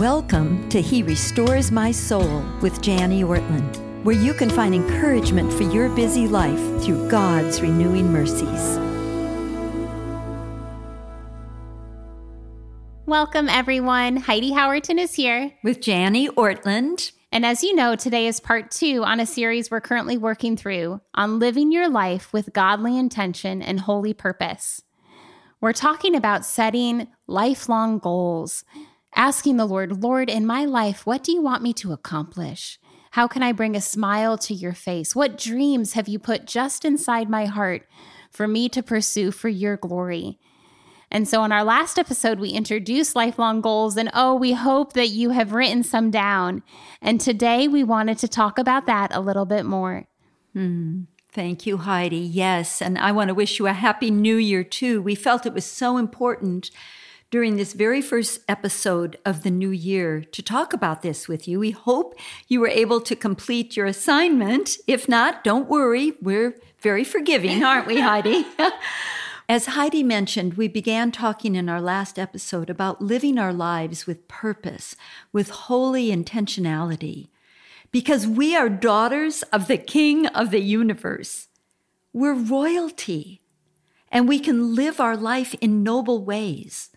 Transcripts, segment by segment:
Welcome to He Restores My Soul with Jani Ortlund, where you can find encouragement for your busy life through God's renewing mercies. Welcome, everyone. Heidi Howerton is here. With Jani Ortlund. And as you know, today is part two on a series we're currently working through on living your life with godly intention and holy purpose. We're talking about setting lifelong goals asking the Lord, Lord, in my life, what do you want me to accomplish? How can I bring a smile to your face? What dreams have you put just inside my heart for me to pursue for your glory? And so, in our last episode, we introduced lifelong goals, and oh, we hope that you have written some down. And today, we wanted to talk about that a little bit more. Hmm. Thank you, Heidi. Yes. And I want to wish you a happy new year, too. We felt it was so important during this very first episode of the new year to talk about this with you. We hope you were able to complete your assignment. If not, don't worry. We're very forgiving, aren't we, Heidi? As Heidi mentioned, we began talking in our last episode about living our lives with purpose, with holy intentionality, because we are daughters of the King of the universe. We're royalty, and we can live our life in noble ways.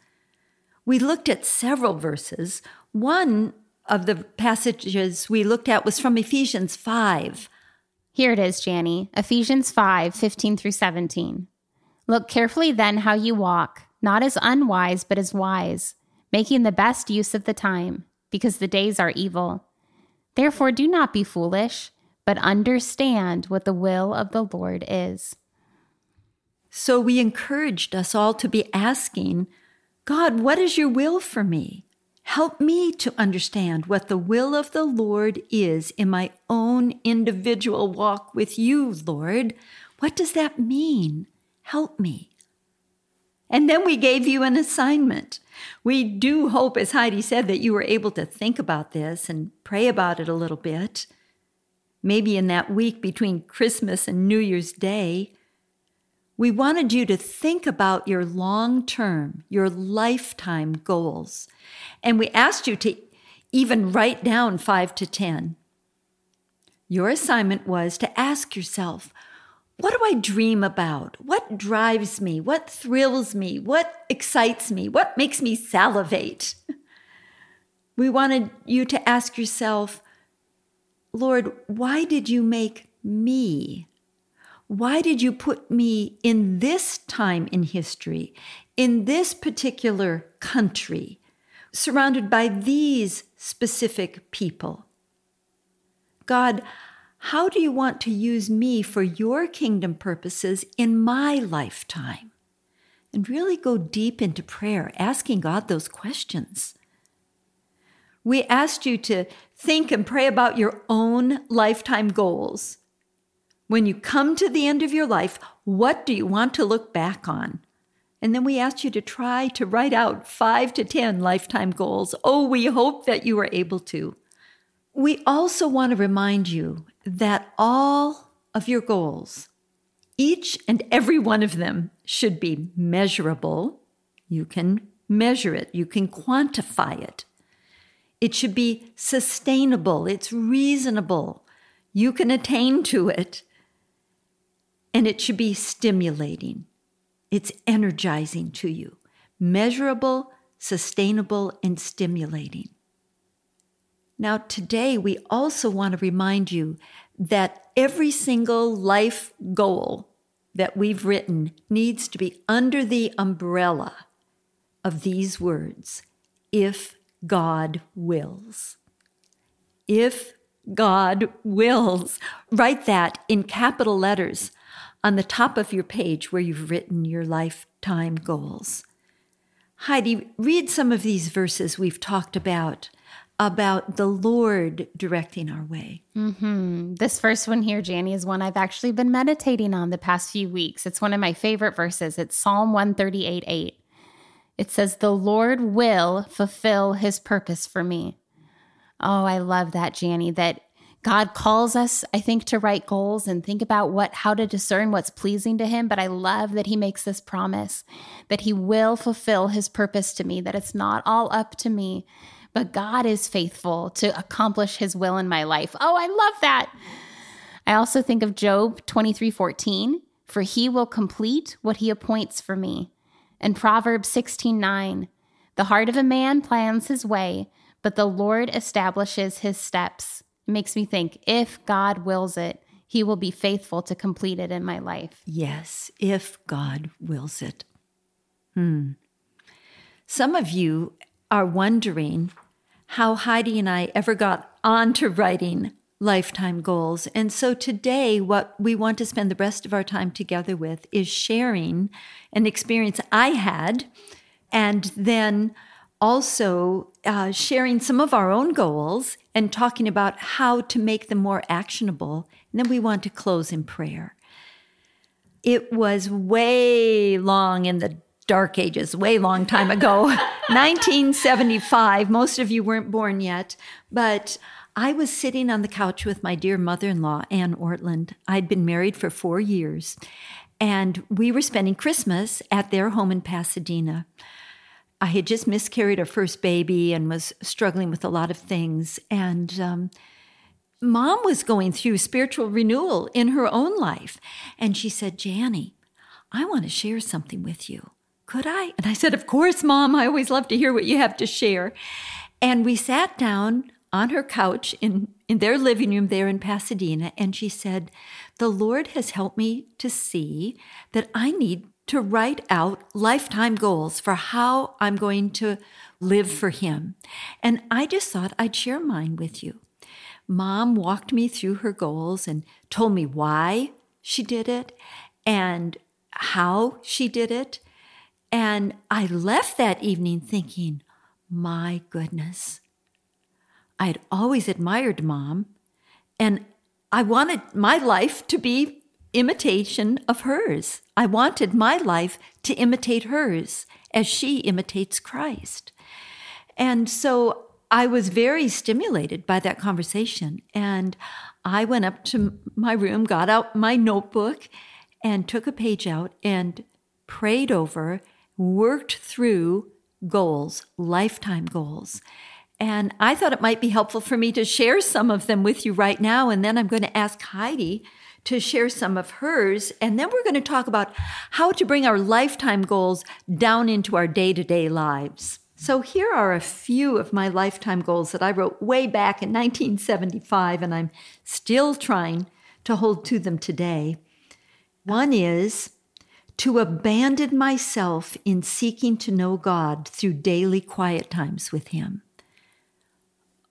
We looked at several verses. One of the passages we looked at was from Ephesians 5. Here it is, Jani. Ephesians 5 15 through 17. Look carefully then how you walk, not as unwise, but as wise, making the best use of the time, because the days are evil. Therefore, do not be foolish, but understand what the will of the Lord is. So we encouraged us all to be asking, God, what is your will for me? Help me to understand what the will of the Lord is in my own individual walk with you, Lord. What does that mean? Help me. And then we gave you an assignment. We do hope, as Heidi said, that you were able to think about this and pray about it a little bit. Maybe in that week between Christmas and New Year's Day, we wanted you to think about your long term, your lifetime goals. And we asked you to even write down five to 10. Your assignment was to ask yourself, what do I dream about? What drives me? What thrills me? What excites me? What makes me salivate? We wanted you to ask yourself, Lord, why did you make me? Why did you put me in this time in history, in this particular country, surrounded by these specific people? God, how do you want to use me for your kingdom purposes in my lifetime? And really go deep into prayer, asking God those questions. We asked you to think and pray about your own lifetime goals when you come to the end of your life, what do you want to look back on? And then we asked you to try to write out five to 10 lifetime goals. Oh, we hope that you are able to. We also want to remind you that all of your goals, each and every one of them, should be measurable. You can measure it, you can quantify it. It should be sustainable, it's reasonable. You can attain to it and it should be stimulating. It's energizing to you, measurable, sustainable, and stimulating. Now, today, we also want to remind you that every single life goal that we've written needs to be under the umbrella of these words if God wills. If God wills. Write that in capital letters on the top of your page where you've written your lifetime goals. Heidi, read some of these verses we've talked about about the Lord directing our way. Mm-hmm. This first one here, Jani, is one I've actually been meditating on the past few weeks. It's one of my favorite verses. It's Psalm 138 8. It says, The Lord will fulfill his purpose for me. Oh, I love that, Jani, that God calls us, I think, to write goals and think about what how to discern what's pleasing to him, but I love that he makes this promise that he will fulfill his purpose to me, that it's not all up to me, but God is faithful to accomplish his will in my life. Oh, I love that. I also think of Job 23 14, for he will complete what he appoints for me. And Proverbs 16 9, the heart of a man plans his way, but the Lord establishes his steps. Makes me think if God wills it, he will be faithful to complete it in my life. Yes, if God wills it. Hmm. Some of you are wondering how Heidi and I ever got on to writing lifetime goals. And so today, what we want to spend the rest of our time together with is sharing an experience I had and then also uh, sharing some of our own goals and talking about how to make them more actionable. And then we want to close in prayer. It was way long in the dark ages, way long time ago, 1975. Most of you weren't born yet, but I was sitting on the couch with my dear mother in law, Anne Ortlund. I'd been married for four years, and we were spending Christmas at their home in Pasadena. I had just miscarried our first baby and was struggling with a lot of things. And um, mom was going through spiritual renewal in her own life. And she said, Jani, I want to share something with you could I? And I said, Of course, Mom. I always love to hear what you have to share. And we sat down on her couch in, in their living room there in Pasadena, and she said, The Lord has helped me to see that I need to write out lifetime goals for how I'm going to live for Him. And I just thought I'd share mine with you. Mom walked me through her goals and told me why she did it and how she did it and I left that evening thinking, my goodness, I'd always admired mom, and I wanted my life to be imitation of hers. I wanted my life to imitate hers as she imitates Christ. And so I was very stimulated by that conversation. And I went up to my room, got out my notebook, and took a page out and prayed over worked through goals, lifetime goals. And I thought it might be helpful for me to share some of them with you right now. And then I'm going to ask Heidi to share some of hers. And then we're going to talk about how to bring our lifetime goals down into our day to day lives. So here are a few of my lifetime goals that I wrote way back in 1975, and I'm still trying to hold to them today. One is to abandon myself in seeking to know God through daily quiet times with Him.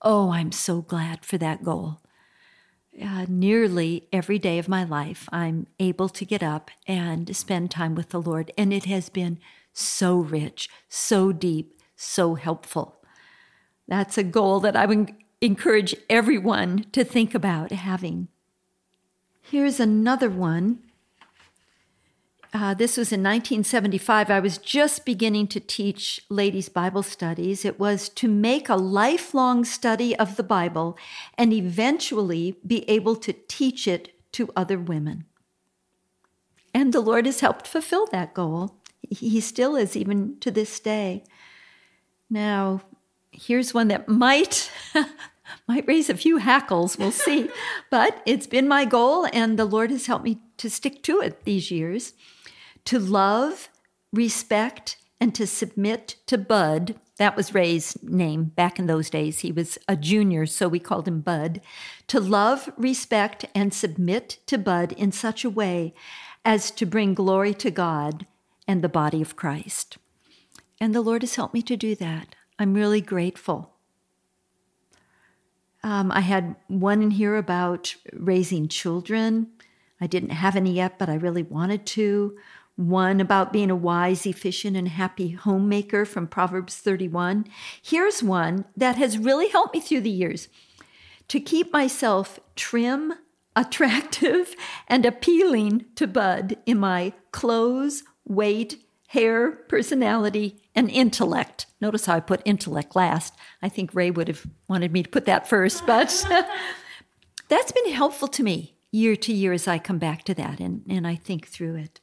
Oh, I'm so glad for that goal. Uh, nearly every day of my life, I'm able to get up and spend time with the Lord, and it has been so rich, so deep, so helpful. That's a goal that I would encourage everyone to think about having. Here's another one uh, this was in 1975. I was just beginning to teach ladies' Bible studies. It was to make a lifelong study of the Bible and eventually be able to teach it to other women. And the Lord has helped fulfill that goal. He still is, even to this day. Now, here's one that might. might raise a few hackles, we'll see. but it's been my goal, and the Lord has helped me to stick to it these years to love, respect, and to submit to Bud. That was Ray's name back in those days. He was a junior, so we called him Bud. To love, respect, and submit to Bud in such a way as to bring glory to God and the body of Christ. And the Lord has helped me to do that. I'm really grateful. Um, I had one in here about raising children. I didn't have any yet, but I really wanted to one about being a wise, efficient, and happy homemaker from Proverbs 31. Here's one that has really helped me through the years to keep myself trim, attractive, and appealing to Bud in my clothes, weight, hair, personality, and intellect. Notice how I put intellect last. I think Ray would have wanted me to put that first, but that's been helpful to me year to year as I come back to that and, and I think through it.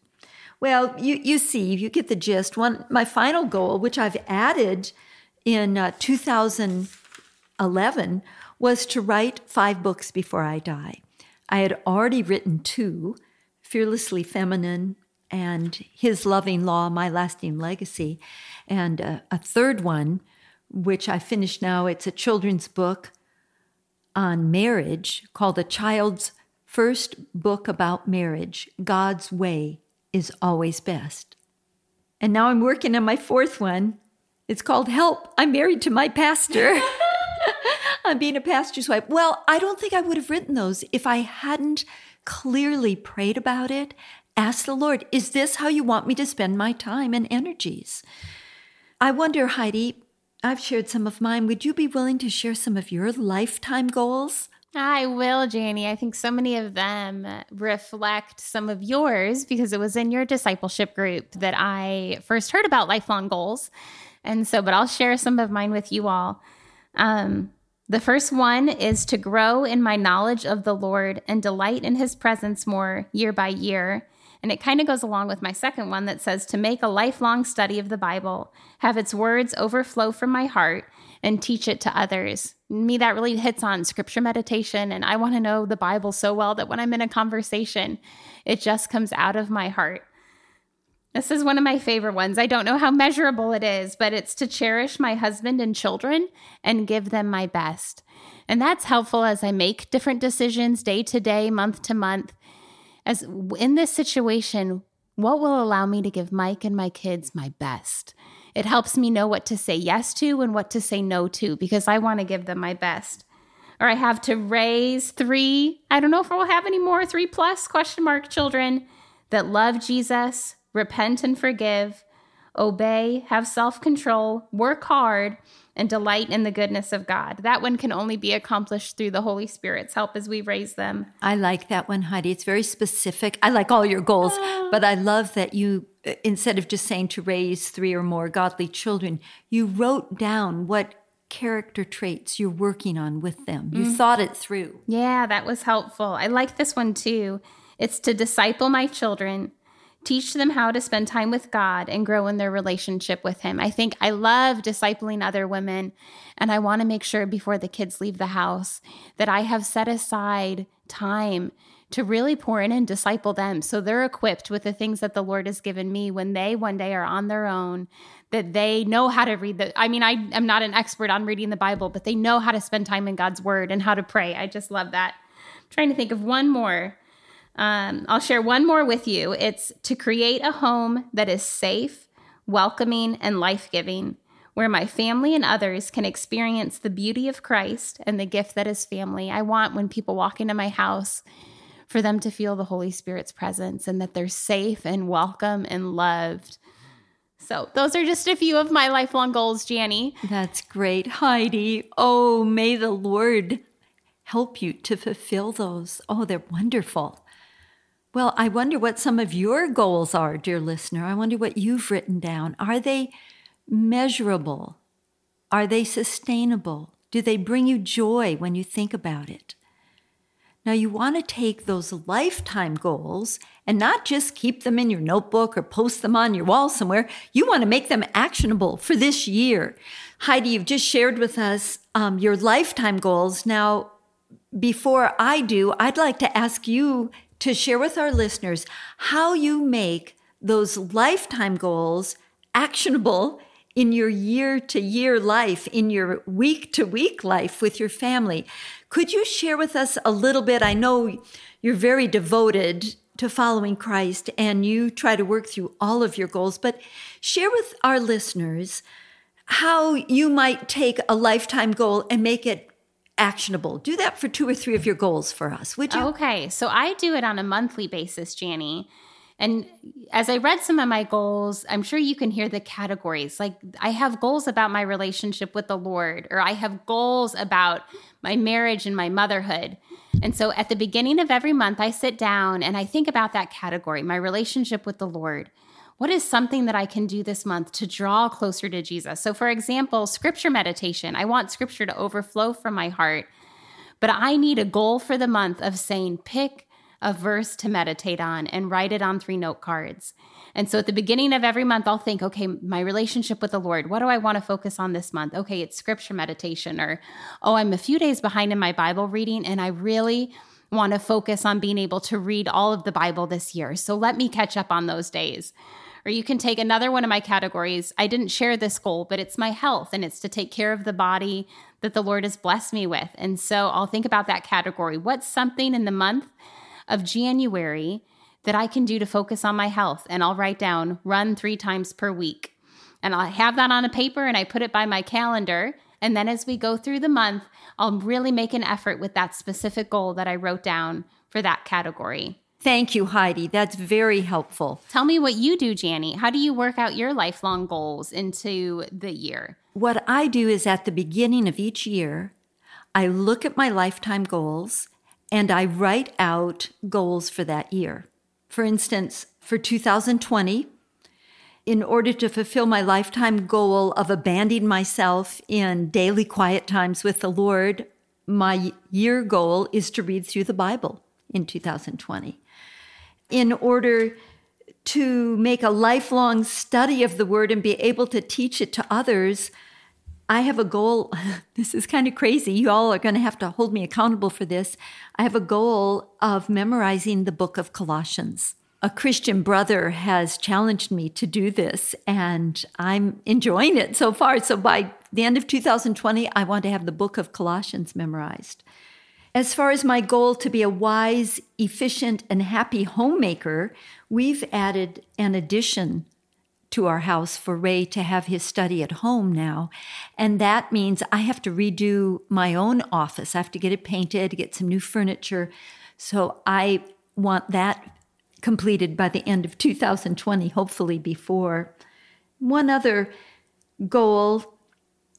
Well, you, you see, you get the gist. One, my final goal, which I've added in uh, 2011 was to write five books before I die. I had already written two Fearlessly Feminine and His Loving Law, My Lasting Legacy, and uh, a third one, which I finished now. It's a children's book on marriage called A Child's First Book About Marriage God's Way is Always Best. And now I'm working on my fourth one. It's called Help, I'm Married to My Pastor. I'm being a pastor's wife. Well, I don't think I would have written those if I hadn't clearly prayed about it, asked the Lord, is this how you want me to spend my time and energies? I wonder, Heidi, I've shared some of mine. Would you be willing to share some of your lifetime goals? I will, Jani. I think so many of them reflect some of yours because it was in your discipleship group that I first heard about lifelong goals. And so, but I'll share some of mine with you all. Um, the first one is to grow in my knowledge of the Lord and delight in his presence more year by year. And it kind of goes along with my second one that says to make a lifelong study of the Bible, have its words overflow from my heart, and teach it to others. Me, that really hits on scripture meditation. And I want to know the Bible so well that when I'm in a conversation, it just comes out of my heart. This is one of my favorite ones. I don't know how measurable it is, but it's to cherish my husband and children and give them my best. And that's helpful as I make different decisions day to day, month to month. As in this situation, what will allow me to give Mike and my kids my best? It helps me know what to say yes to and what to say no to because I want to give them my best. Or I have to raise three, I don't know if we'll have any more, three plus question mark children that love Jesus, repent and forgive, obey, have self control, work hard, and delight in the goodness of God. That one can only be accomplished through the Holy Spirit's help as we raise them. I like that one, Heidi. It's very specific. I like all your goals, ah. but I love that you, instead of just saying to raise three or more godly children, you wrote down what character traits you're working on with them. You mm. thought it through. Yeah, that was helpful. I like this one too. It's to disciple my children teach them how to spend time with God and grow in their relationship with Him. I think I love discipling other women, and I want to make sure before the kids leave the house that I have set aside time to really pour in and disciple them so they're equipped with the things that the Lord has given me when they one day are on their own that they know how to read the I mean I am not an expert on reading the Bible but they know how to spend time in God's word and how to pray. I just love that. I'm trying to think of one more. Um, I'll share one more with you. It's to create a home that is safe, welcoming, and life giving, where my family and others can experience the beauty of Christ and the gift that is family. I want when people walk into my house for them to feel the Holy Spirit's presence and that they're safe and welcome and loved. So, those are just a few of my lifelong goals, Jani. That's great, Heidi. Oh, may the Lord help you to fulfill those. Oh, they're wonderful. Well, I wonder what some of your goals are, dear listener. I wonder what you've written down. Are they measurable? Are they sustainable? Do they bring you joy when you think about it? Now, you want to take those lifetime goals and not just keep them in your notebook or post them on your wall somewhere. You want to make them actionable for this year. Heidi, you've just shared with us um, your lifetime goals. Now, before I do, I'd like to ask you to share with our listeners how you make those lifetime goals actionable in your year to year life, in your week to week life with your family. Could you share with us a little bit? I know you're very devoted to following Christ and you try to work through all of your goals, but share with our listeners how you might take a lifetime goal and make it actionable. Do that for two or three of your goals for us, would you? Okay. So I do it on a monthly basis, Jani. And as I read some of my goals, I'm sure you can hear the categories. Like I have goals about my relationship with the Lord, or I have goals about my marriage and my motherhood. And so at the beginning of every month, I sit down and I think about that category, my relationship with the Lord what is something that I can do this month to draw closer to Jesus? So, for example, scripture meditation. I want scripture to overflow from my heart, but I need a goal for the month of saying, pick a verse to meditate on and write it on three note cards. And so at the beginning of every month, I'll think, okay, my relationship with the Lord, what do I want to focus on this month? Okay, it's scripture meditation, or oh, I'm a few days behind in my Bible reading, and I really want to focus on being able to read all of the Bible this year. So let me catch up on those days. Or you can take another one of my categories. I didn't share this goal, but it's my health and it's to take care of the body that the Lord has blessed me with. And so I'll think about that category. What's something in the month of January that I can do to focus on my health? And I'll write down run three times per week. And I'll have that on a paper and I put it by my calendar. And then as we go through the month, I'll really make an effort with that specific goal that I wrote down for that category. Thank you, Heidi. That's very helpful. Tell me what you do, Jani. How do you work out your lifelong goals into the year? What I do is at the beginning of each year, I look at my lifetime goals and I write out goals for that year. For instance, for 2020, in order to fulfill my lifetime goal of abandoning myself in daily quiet times with the Lord, my year goal is to read through the Bible in 2020 in order to make a lifelong study of the word and be able to teach it to others, I have a goal. This is kind of crazy. You all are going to have to hold me accountable for this. I have a goal of memorizing the book of Colossians. A Christian brother has challenged me to do this, and I'm enjoying it so far. So by the end of 2020, I want to have the book of Colossians memorized. As far as my goal to be a wise, efficient, and happy homemaker, we've added an addition to our house for Ray to have his study at home now. And that means I have to redo my own office. I have to get it painted, get some new furniture. So I want that completed by the end of 2020, hopefully before. One other goal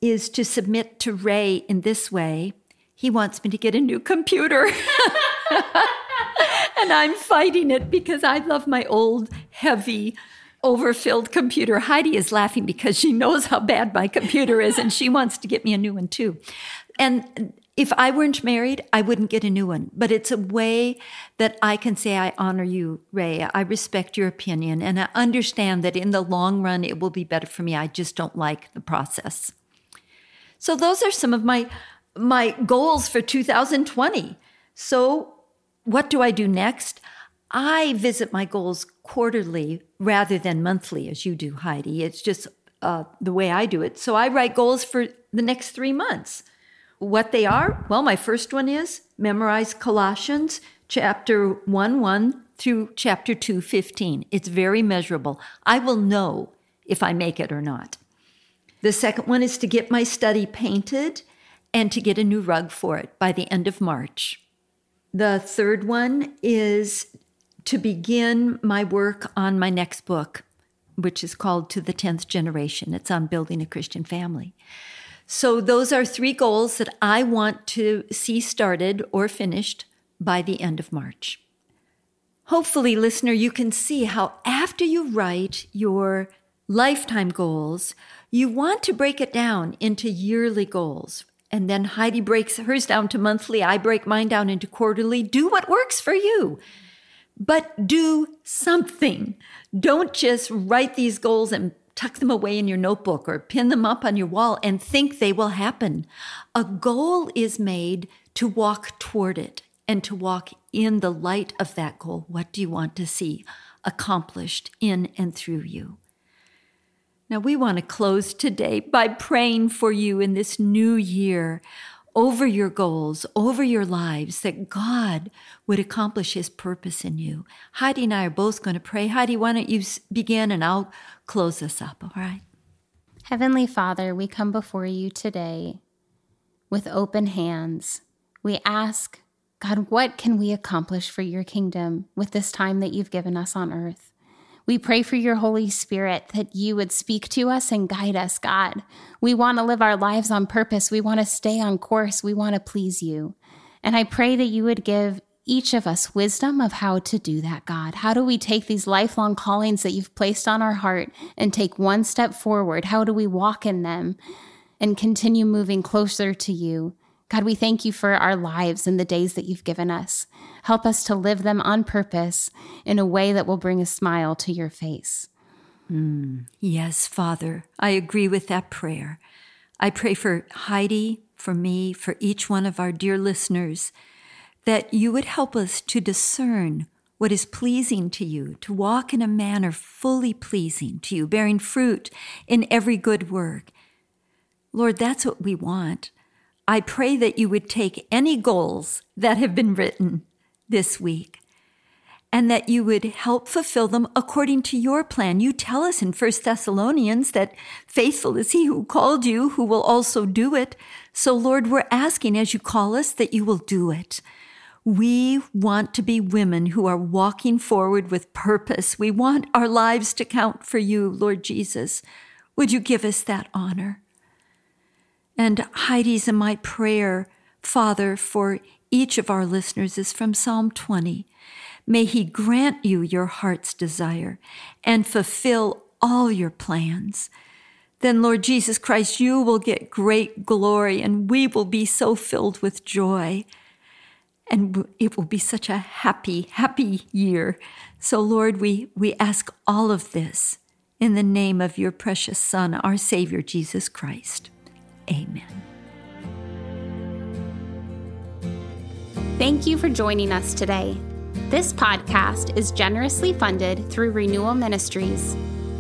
is to submit to Ray in this way he wants me to get a new computer. and I'm fighting it because I love my old, heavy, overfilled computer. Heidi is laughing because she knows how bad my computer is and she wants to get me a new one too. And if I weren't married, I wouldn't get a new one. But it's a way that I can say, I honor you, Ray. I respect your opinion. And I understand that in the long run, it will be better for me. I just don't like the process. So, those are some of my my goals for 2020. So, what do I do next? I visit my goals quarterly rather than monthly, as you do, Heidi. It's just uh, the way I do it. So, I write goals for the next three months. What they are? Well, my first one is memorize Colossians chapter 1 1 through chapter 2 15. It's very measurable. I will know if I make it or not. The second one is to get my study painted and to get a new rug for it by the end of March. The third one is to begin my work on my next book, which is called To the 10th Generation. It's on building a Christian family. So, those are three goals that I want to see started or finished by the end of March. Hopefully, listener, you can see how after you write your lifetime goals, you want to break it down into yearly goals and then Heidi breaks hers down to monthly. I break mine down into quarterly. Do what works for you, but do something. Don't just write these goals and tuck them away in your notebook or pin them up on your wall and think they will happen. A goal is made to walk toward it and to walk in the light of that goal. What do you want to see accomplished in and through you? Now, we want to close today by praying for you in this new year over your goals, over your lives, that God would accomplish his purpose in you. Heidi and I are both going to pray. Heidi, why don't you begin and I'll close us up, all right? Heavenly Father, we come before you today with open hands. We ask, God, what can we accomplish for your kingdom with this time that you've given us on earth? We pray for your Holy Spirit that you would speak to us and guide us, God. We want to live our lives on purpose. We want to stay on course. We want to please you. And I pray that you would give each of us wisdom of how to do that, God. How do we take these lifelong callings that you've placed on our heart and take one step forward? How do we walk in them and continue moving closer to you? God, we thank you for our lives and the days that you've given us. Help us to live them on purpose in a way that will bring a smile to your face. Mm, yes, Father, I agree with that prayer. I pray for Heidi, for me, for each one of our dear listeners, that you would help us to discern what is pleasing to you, to walk in a manner fully pleasing to you, bearing fruit in every good work. Lord, that's what we want. I pray that you would take any goals that have been written this week and that you would help fulfill them according to your plan. You tell us in 1 Thessalonians that faithful is he who called you, who will also do it. So, Lord, we're asking as you call us that you will do it. We want to be women who are walking forward with purpose. We want our lives to count for you, Lord Jesus. Would you give us that honor? And Heidi's and my prayer, Father, for each of our listeners is from Psalm 20. May He grant you your heart's desire and fulfill all your plans. Then, Lord Jesus Christ, you will get great glory and we will be so filled with joy. And it will be such a happy, happy year. So, Lord, we, we ask all of this in the name of your precious Son, our Savior, Jesus Christ. Amen. Thank you for joining us today. This podcast is generously funded through Renewal Ministries.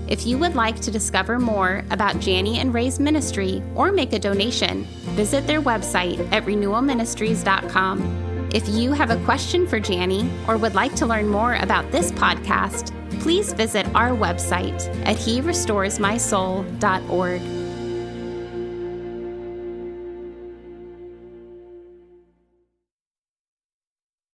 If you would like to discover more about Jani and Ray's ministry or make a donation, visit their website at renewalministries.com. If you have a question for Jani or would like to learn more about this podcast, please visit our website at herestoresmysoul.org.